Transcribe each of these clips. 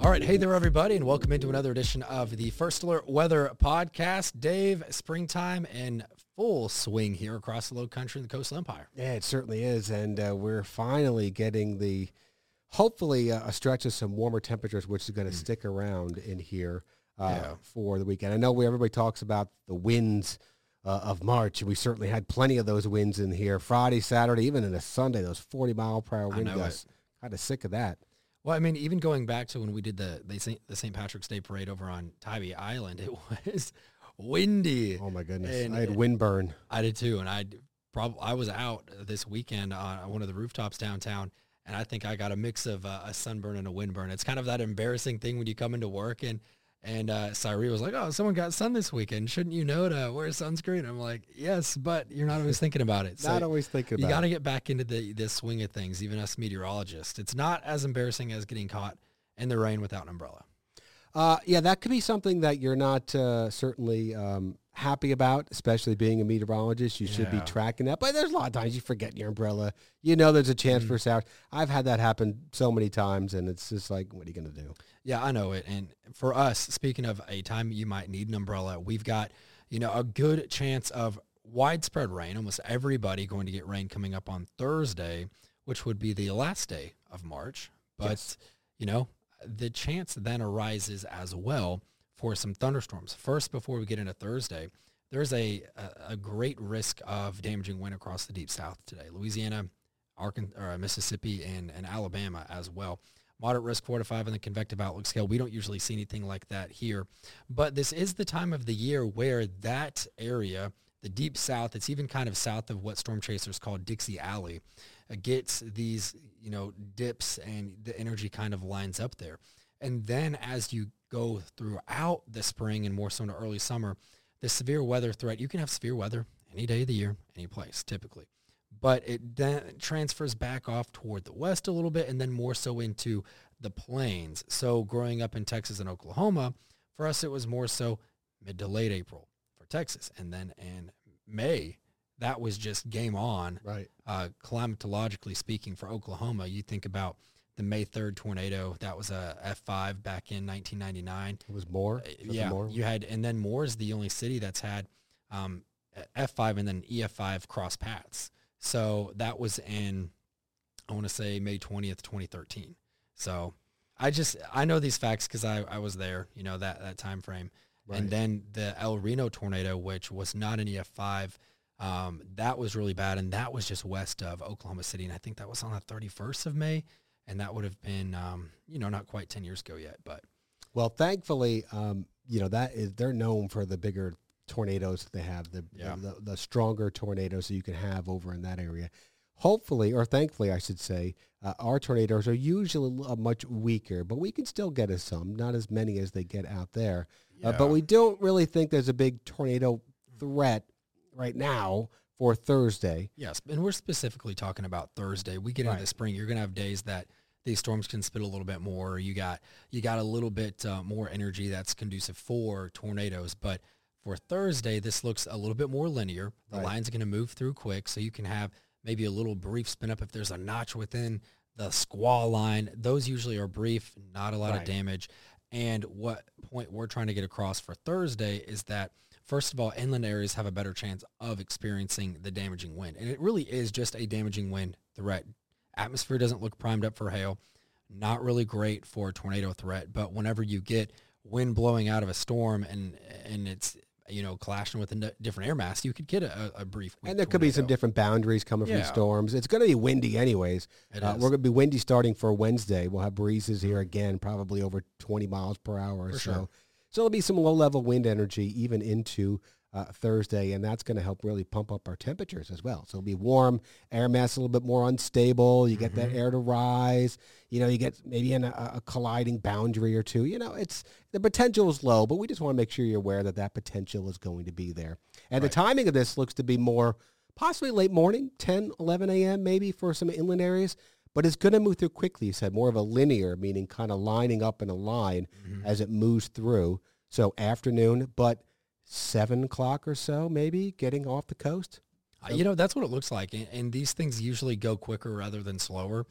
All right, hey there, everybody, and welcome into another edition of the First Alert Weather Podcast. Dave, springtime in full swing here across the low country and the coastal empire. Yeah, it certainly is, and uh, we're finally getting the, hopefully, uh, a stretch of some warmer temperatures, which is going to stick around in here uh, Yeah. for the weekend. I know we, everybody talks about the winds uh, of March, and we certainly had plenty of those winds in here Friday, Saturday, even into Sunday. Those forty mile per hour wind gusts. Kind of sick of that. Well, I mean, even going back to when we did the the St. the St. Patrick's Day parade over on Tybee Island, it was windy. Oh my goodness, And I had it- wind burn. I did too, and I probably I was out this weekend on one of the rooftops downtown, and I think I got a mix of uh, a sunburn and a windburn. It's kind of that embarrassing thing when you come into work and and uh, Cyree was like, "Oh, someone got sun this weekend. Shouldn't you know to wear sunscreen?" I'm like, "Yes, but you're not always thinking about it. So Not always thinking you got to get back into the the swing of things. Even us meteorologists, it's not as embarrassing as getting caught in the rain without an umbrella. Uh, yeah, that could be something that you're not uh, certainly um, happy about, especially being a meteorologist. You should be Yeah. tracking that. But there's a lot of times you forget your umbrella. You know there's a chance Mm. for sour. I've had that happen so many times, and it's just like, what are you going to do? Yeah, I know it. And for us, speaking of a time you might need an umbrella, we've got, you know, a good chance of widespread rain. Almost everybody going to get rain coming up on Thursday, which would be the last day of March. But, Yes. you know, the chance then arises as well for some thunderstorms. First, before we get into Thursday, there's a, a, a great risk of damaging wind across the deep south today. Louisiana, Arkansas, or uh, Mississippi, and, and Alabama as well moderate risk four to five on the convective outlook scale. We don't usually see anything like that here, but this is the time of the year where that area, the deep south, it's even kind of south of what storm chasers call Dixie Alley, uh, gets these, you know, dips and the energy kind of lines up there. And then as you go throughout the spring and more so into early summer, the severe weather threat, you can have severe weather any day of the year, any place typically but it then transfers back off toward the west a little bit and then more so into the plains. So growing up in Texas and Oklahoma, for us it was more so mid to late April Texas. And then in May, that was just game on. Right. Uh, climatologically speaking for Oklahoma, you think about the May 3rd tornado. That was a F5 back in 1999. It was more. Uh, Was yeah, more? you had, and then Moore is the only city that's had um, F5 and then EF5 cross paths. So that was in, I want to say May 20th, 2013. So I just, I know these facts because I, I was there, you know, that, that time frame. Right. And then the El Reno tornado, which was not an EF5, um, that was really bad. And that was just west of Oklahoma City. And I think that was on the 31st of May. And that would have been, um, you know, not quite 10 years ago yet, but Well, thankfully, um, you know that is they're known for the bigger tornadoes that they have, the, Yeah. the, the stronger tornadoes that you can have over in that area. Hopefully, or thankfully, I should say, uh, our tornadoes are usually much weaker, but we can still get us some, not as many as they get out there. Uh, but we don't really think there's a big tornado threat right now for Thursday. Yes, and we're specifically talking about Thursday. We get into Right. the spring. You're going to have days that these storms can spit a little bit more. You got you got a little bit uh, more energy that's conducive for tornadoes. But for Thursday, this looks a little bit more linear. The Right. lines are going to move through quick, so you can have maybe a little brief spin up if there's a notch within the squall line. Those usually are brief, not a lot of damage. And what point we're trying to get across for Thursday is that first of all, inland areas have a better chance of experiencing the damaging wind. And it really is just a damaging wind threat. Atmosphere doesn't look primed up for hail. Not really great for a tornado threat, but whenever you get wind blowing out of a storm and and it's you know clashing with a n- different air mass, you could get a, a brief. And there could be some different boundaries coming from storms. It's going to be windy anyways. Uh, we're going to be windy starting for Wednesday. We'll have breezes here again, probably over 20 miles per hour or For so. sure. So there'll be some low level wind energy even into uh, Thursday, and that's going to help really pump up our temperatures as well. So it'll be warm, air mass a little bit more unstable. You get that Mhm. air to rise. You know, you get maybe in a, a colliding boundary or two. You know, it's the potential is low, but we just want to make sure you're aware that that potential is going to be there. And Right. the timing of this looks to be more possibly late morning, 10, 11 a.m. maybe for some inland areas. But it's going to move through quickly. You said more of a linear, meaning kind of lining up in a line Mhm. as it moves through. So afternoon, but seven o'clock or so, maybe getting off the coast. Uh, You know, that's what it looks like. And, and these things usually go quicker rather than slower.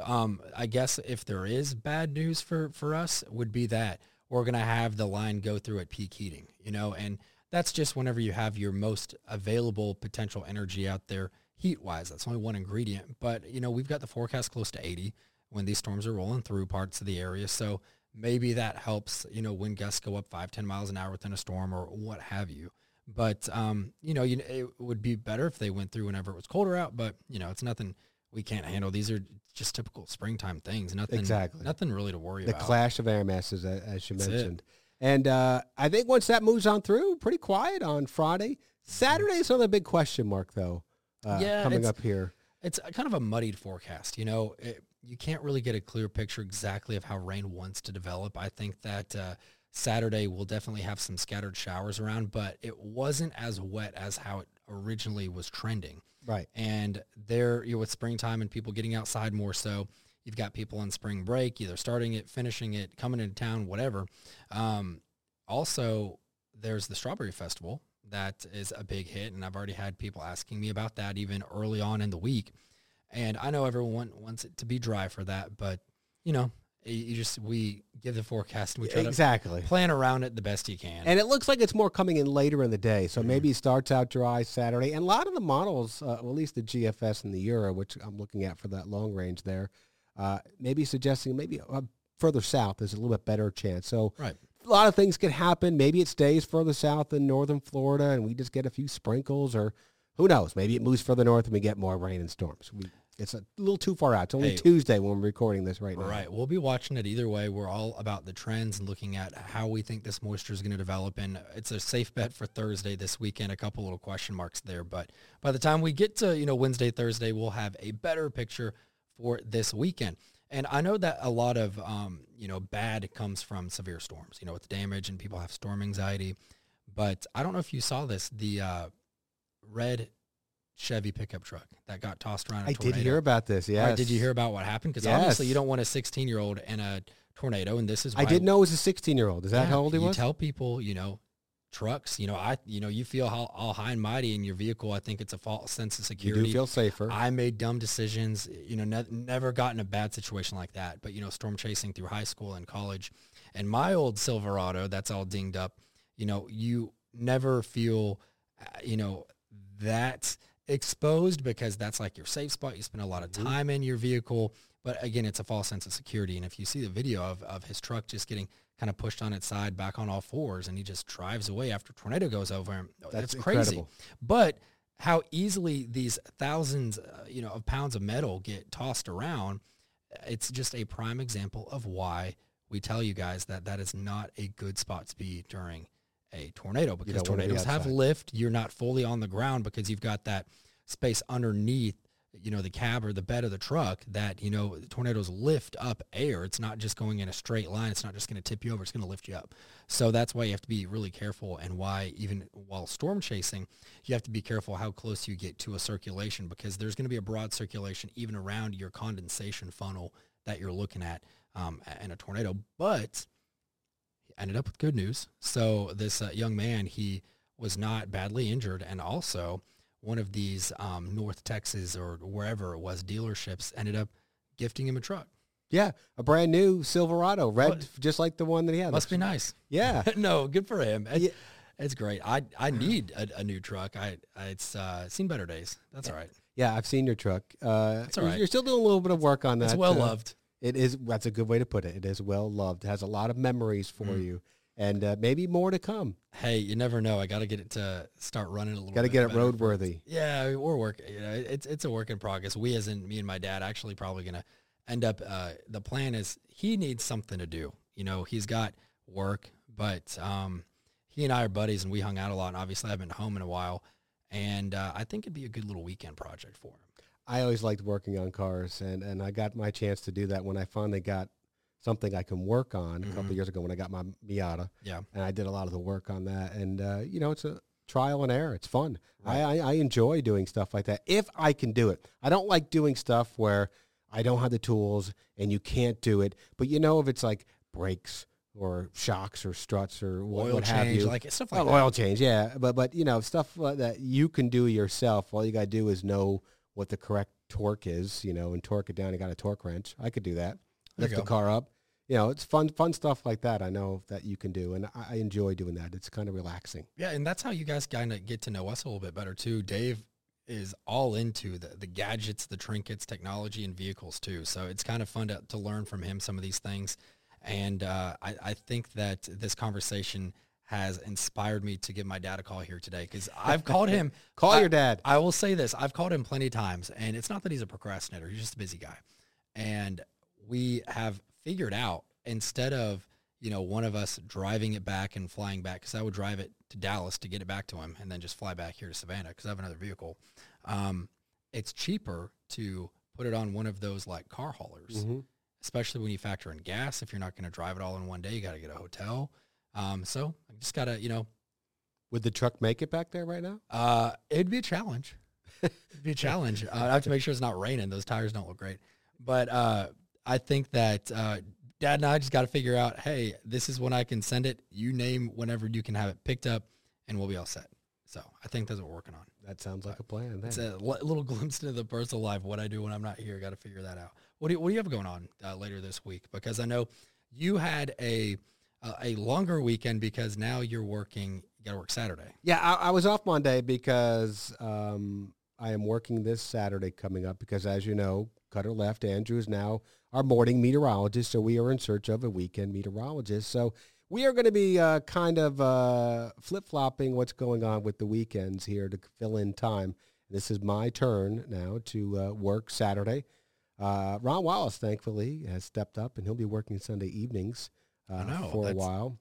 Um, I guess if there is bad news for, for us would be that we're going to have the line go through at peak heating, you know, and that's just whenever you have your most available potential energy out there heat wise. That's only one ingredient, but you know, we've got the forecast close to 80 when these storms are rolling through parts of the area. So maybe that helps, you know, when gusts go up five, 10 miles an hour within a storm or what have you. But, um, you know, you, it would be better if they went through whenever it was colder out, but you know, it's nothing we can't handle. These are just typical springtime things. Nothing, Exactly. nothing really to worry the about. The clash of air masses, as you That's it. mentioned. And uh, I think once that moves on through, pretty quiet on Friday. Saturday is another big question mark, though, uh, Yeah, coming up here. it's kind of a muddied forecast. You know, it, you can't really get a clear picture exactly of how rain wants to develop. I think that uh, Saturday will definitely have some scattered showers around, but it wasn't as wet as how it originally was trending. Right. And there, you know, with springtime and people getting outside more so, you've got people on spring break, either starting it, finishing it, coming into town, whatever. Um, also, there's the Strawberry Festival that is a big hit, and I've already had people asking me about that even early on in the week. And I know everyone wants it to be dry for that, but you know, you- just we give the forecast and we try Exactly. to plan around it the best you can. And it looks like it's more coming in later in the day. So Mhm. maybe it starts out dry Saturday. And a lot of the models, uh, well, at least the GFS and the Euro, which I'm looking at for that long range there, uh, maybe suggesting maybe uh, further south is a little bit better chance. So right. a lot of things could happen. Maybe it stays further south in northern Florida and we just get a few sprinkles or who knows? Maybe it moves further north and we get more rain and storms. We, it's a little too far out. It's only Hey. Tuesday when we're recording this right now. Right. We'll be watching it either way. We're all about the trends and looking at how we think this moisture is going to develop. And it's a safe bet for Thursday this weekend. A couple little question marks there. But by the time we get to, you know, Wednesday, Thursday, we'll have a better picture for this weekend. And I know that a lot of, um, you know, bad comes from severe storms, you know, with damage and people have storm anxiety. But I don't know if you saw this, the uh, red Chevy pickup truck that got tossed around. I did hear about this. Yeah. Right, did you hear about what happened? Because obviously you don't want a 16 year old in a tornado, and this is I didn't know it was a 16 year old. Is that Yeah, how old he you was? tell people, you know, trucks. You know, I, you know, you feel how all high and mighty in your vehicle. I think it's a false sense of you security. do feel safer. I made dumb decisions. You know, ne- never got in a bad situation like that. But you know, storm chasing through high school and college, and my old Silverado that's all dinged up. You know, you never feel, uh, you know, that exposed because that's like your safe spot. You spend a lot of Mhm. time in your vehicle. But again, it's a false sense of security. And if you see the video of, of his truck just getting kind of pushed on its side back on all fours and he just drives away after tornado goes over him, That's that's crazy. incredible. But how easily these thousands, uh, you know, of pounds of metal get tossed around, it's just a prime example of why we tell you guys that that is not a good spot to be during a tornado because don't wanna be tornadoes have lift. You're not fully on the ground because you've got that space underneath, you know, the cab or the bed of the truck that, you know, tornadoes lift up air. It's not just going in a straight line. It's not just going to tip you over. It's going to lift you up. So that's why you have to be really careful and why even while storm chasing, you have to be careful how close you get to a circulation because there's going to be a broad circulation even around your condensation funnel that you're looking at um, in a tornado. But ended up with good news. So this uh, young man, he was not badly injured, and also one of these um, North Texas or wherever it was dealerships ended up gifting him a truck. yeah, a brand new Silverado, red, What? just like the one that he had. Must be nice. Yeah. no, good for him. It's, Yeah. it's great. I I need a, a new truck. I, I it's uh, seen better days. That's all right. Yeah, I've seen your truck. Uh, That's all right. You're still doing a little bit of work on that. It's well uh, loved. It is. That's a good way to put it. It is well loved. It has a lot of memories for Mm. you, and uh, maybe more to come. Hey, you never know. I got to get it to start running a little. Got to get it better. roadworthy. Yeah, we're working. You know, it's it's a work in progress. We, as in me and my dad, actually probably gonna end up. Uh, the plan is he needs something to do. You know, he's got work, but um, he and I are buddies, and we hung out a lot. And obviously, I haven't been home in a while, and uh, I think it'd be a good little weekend project for him. I always liked working on cars, and, and I got my chance to do that when I finally got something I can work on a couple Mhm. of years ago when I got my Miata, Yeah, and I did a lot of the work on that. And uh, you know, it's a trial and error. It's fun. Right. I, I I enjoy doing stuff like that if I can do it. I don't like doing stuff where I don't have the tools and you can't do it. But you know, if it's like brakes or shocks or struts or what, Oil what have change, you. like stuff like Oh, that. oil change, yeah, but but you know stuff that you can do yourself. All you got to do is know what the correct torque is, you know, and torque it down. You got a torque wrench. I could do that. Lift the car up. You know, it's fun fun stuff like that. I know that you can do, and I, I enjoy doing that. It's kind of relaxing. Yeah, and that's how you guys kind of get to know us a little bit better too. Dave is all into the, the gadgets, the trinkets, technology, and vehicles too. So it's kind of fun to, to learn from him some of these things. And uh, I, I think that this conversation has inspired me to give my dad a call here today because I've called him. Call I- your dad. I will say this. I've called him plenty of times, and it's not that he's a procrastinator. He's just a busy guy. And we have figured out instead of, you know, one of us driving it back and flying back, because I would drive it to Dallas to get it back to him and then just fly back here to Savannah because I have another vehicle. Um, it's cheaper to put it on one of those like car haulers, Mhm. especially when you factor in gas. If you're not going to drive it all in one day, you got to get a hotel. Um, so I just got to, you know, Would the truck make it back there right now? uh, it'd be a challenge. it'd be a challenge. Uh, I have to make sure it's not raining. Those tires don't look great. But uh, I think that uh, Dad and I just got to figure out, hey, this is when I can send it. You name whenever you can have it picked up, and we'll be all set. So I think that's what we're working on. That sounds like a plan. It's a li- little glimpse into the personal life, what I do when I'm not here. Got to figure that out. What do you, what do you have going on uh, later this week? Because I know you had a uh, a longer weekend because now you're working. You got to work Saturday. Yeah, I, I was off Monday because um, I am working this Saturday coming up because, as you know, Cutter left. Andrew is now our morning meteorologist, so we are in search of a weekend meteorologist. So we are going to be uh, kind of uh, flip-flopping what's going on with the weekends here to fill in time. This is my turn now to uh, work Saturday. Uh, Ron Wallace, thankfully, has stepped up, and he'll be working Sunday evenings uh, I know, for a while.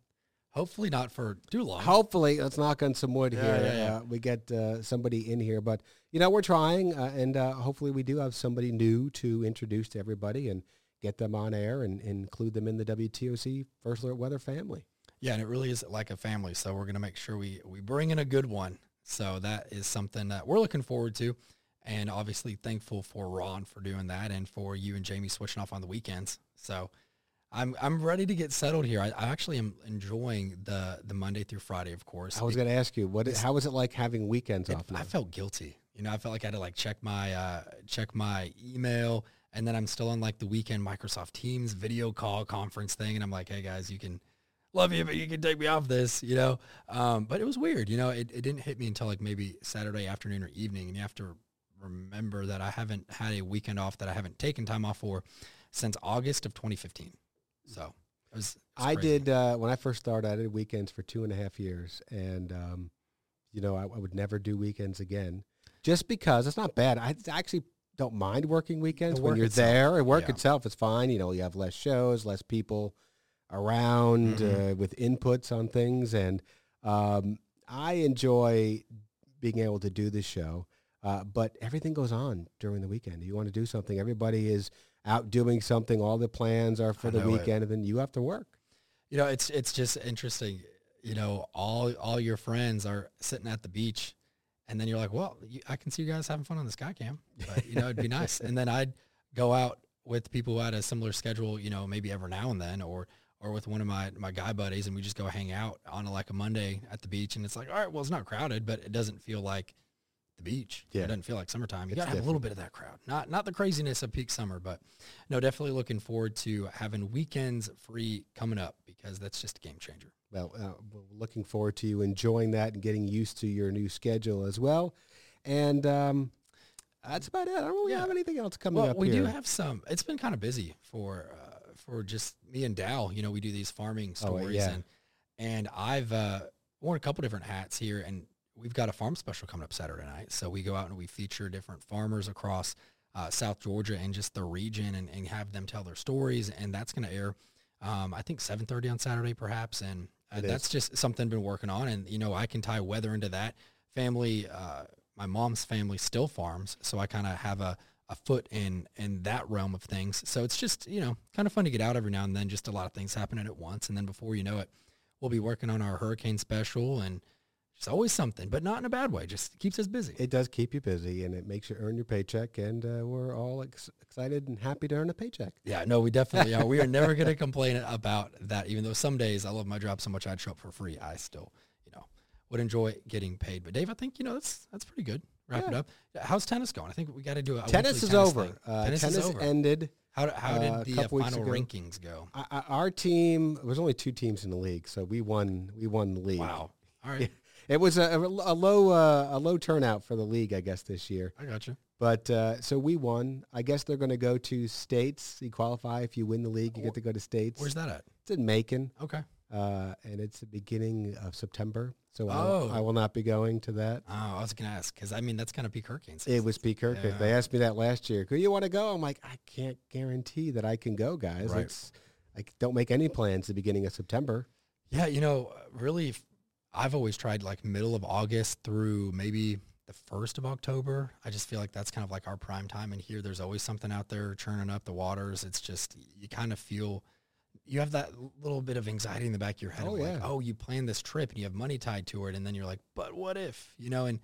Hopefully not for too long. Hopefully, let's knock on some wood Yeah, here. yeah, yeah. Uh, we get uh, somebody in here, but you know we're trying, uh, and uh, hopefully we do have somebody new to introduce to everybody and get them on air and, and include them in the WTOC First Alert Weather family. Yeah, and it really is like a family. So we're going to make sure we, we bring in a good one. So that is something that we're looking forward to. And obviously thankful for Ron for doing that and for you and Jamie switching off on the weekends. So I'm I'm ready to get settled here. I, I actually am enjoying the the Monday through Friday, of course. I was going to ask you, what? It's- How is it like having weekends It- off now? I felt guilty. You know, I felt like I had to like check my uh, check my email, and then I'm still on like the weekend Microsoft Teams video call conference thing, and I'm like, hey guys, you can love you, but you can take me off this, you know. Um, but it was weird, you know. It, it didn't hit me until like maybe Saturday afternoon or evening, and you have to remember that I haven't had a weekend off that I haven't taken time off for since August of 2015. So it was. it was I crazy. did uh, when I first started. I did weekends for two and a half years, and um, you know I, I would never do weekends again, just because it's not bad. I actually don't mind working weekends when you're itself, there. And work yeah. itself is fine. You know, you have less shows, less people around Mhm. uh, with inputs on things, and um, I enjoy being able to do this show. Uh, but everything goes on during the weekend. You want to do something. Everybody is out doing something. All the plans are for the know it. weekend, and then you have to work. You know, it's it's just interesting. You know, all all your friends are sitting at the beach, and then you're like, "Well, you, I can see you guys having fun on the sky cam, but you know, it'd be nice." And then I'd go out with people who had a similar schedule. You know, maybe every now and then, or or with one of my my guy buddies, and we just go hang out on a, like a Monday at the beach, and it's like, all right, well, it's not crowded, but it doesn't feel like the beach. Yeah. It doesn't feel like summertime. You It's got to have a little bit of that crowd. Not not the craziness of peak summer, but no, definitely looking forward to having weekends free coming up because that's just a game changer. Well, uh, looking forward to you enjoying that and getting used to your new schedule as well. And um, that's about it. I don't really Yeah. have anything else coming Well, up we here. do have some. It's been kind of busy for uh, for just me and Dal. You know, we do these farming Oh, stories, yeah. and and I've uh, worn a couple different hats here, and we've got a farm special coming up Saturday night. So we go out and we feature different farmers across uh, South Georgia and just the region, and, and have them tell their stories, and that's going to air. Um, I think 7:30 on Saturday, perhaps, and uh, that's just something I've been working on, and you know I can tie weather into that. Family, uh, my mom's family still farms, so I kind of have a a foot in in that realm of things. So it's just you know kind of fun to get out every now and then. Just a lot of things happening at once, and then before you know it, we'll be working on our hurricane special and It's always something, but not in a bad way. Just keeps us busy. It does keep you busy, and it makes you earn your paycheck, and uh, we're all ex- excited and happy to earn a paycheck. Yeah, no, we definitely are. We are never going to complain about that, even though some days I love my job so much I'd show up for free. I still, you know, would enjoy getting paid. But Dave, I think, you know, that's that's pretty good. Wrap it up. How's tennis going? I think we got to do a tennis weekly is over. thing. Uh, tennis, tennis, is over. ended. how how uh, did the uh, final rankings go? I, I, our team there was only two teams in the league, so we won. We won the league. Wow. All right. It was a, a, a low uh, a low turnout for the league, I guess, this year. I got you. But uh, so we won. I guess they're going to go to states. You qualify if you win the league. You get to go to states. Where's that at? It's in Macon, Okay. uh, and it's the beginning of September. So I, Oh. will, I will not be going to that. Oh, I was going to ask because I mean that's kind of peak hurricane It was Pete Kirk. Yeah. They asked me that last year. Do you want to go? I'm like, I can't guarantee that I can go, guys. Right. It's I don't make any plans the beginning of September. Yeah, you know, really, I've always tried like middle of August through maybe the first of October. I just feel like that's kind of like our prime time. And here, there's always something out there churning up the waters. It's just you kind of feel you have that little bit of anxiety in the back of your head. Oh, of like, yeah. oh, you plan this trip and you have money tied to it, and then you're like, but what if? You know, and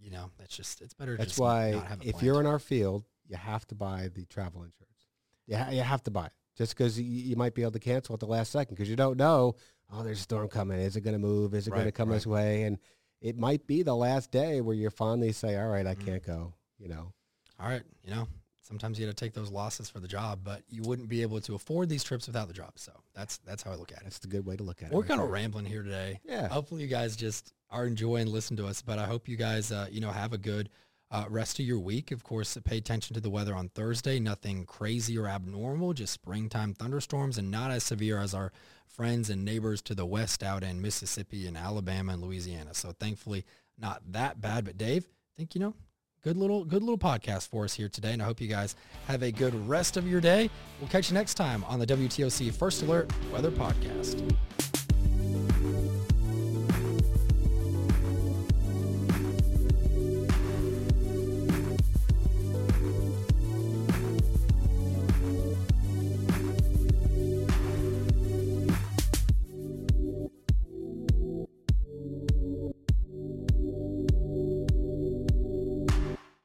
you know, that's just it's better. That's just why not have if you're in our field, you have to buy the travel insurance. You, ha- you have to buy it just because you, you might be able to cancel at the last second because you don't know. Oh, there's a storm coming. Is it going to move? Is it going to Right, come this way? And it might be the last day where you finally say, "All right, I Mhm. can't go." You know, all right, you know, sometimes you got to take those losses for the job, but you wouldn't be able to afford these trips without the job. So that's that's how I look at it. that's the good way to look at it. We're kind of rambling here today. Yeah. Hopefully you guys just are enjoying listening to us, but I hope you guys, uh, you know, have a good uh, rest of your week. Of course, pay attention to the weather on Thursday. Nothing crazy or abnormal, just springtime thunderstorms and not as severe as our friends and neighbors to the west out in Mississippi and Alabama and Louisiana. So thankfully not that bad. But Dave, I think, you know, good little, good little podcast for us here today. And I hope you guys have a good rest of your day. We'll catch you next time on the WTOC First Alert Weather Podcast.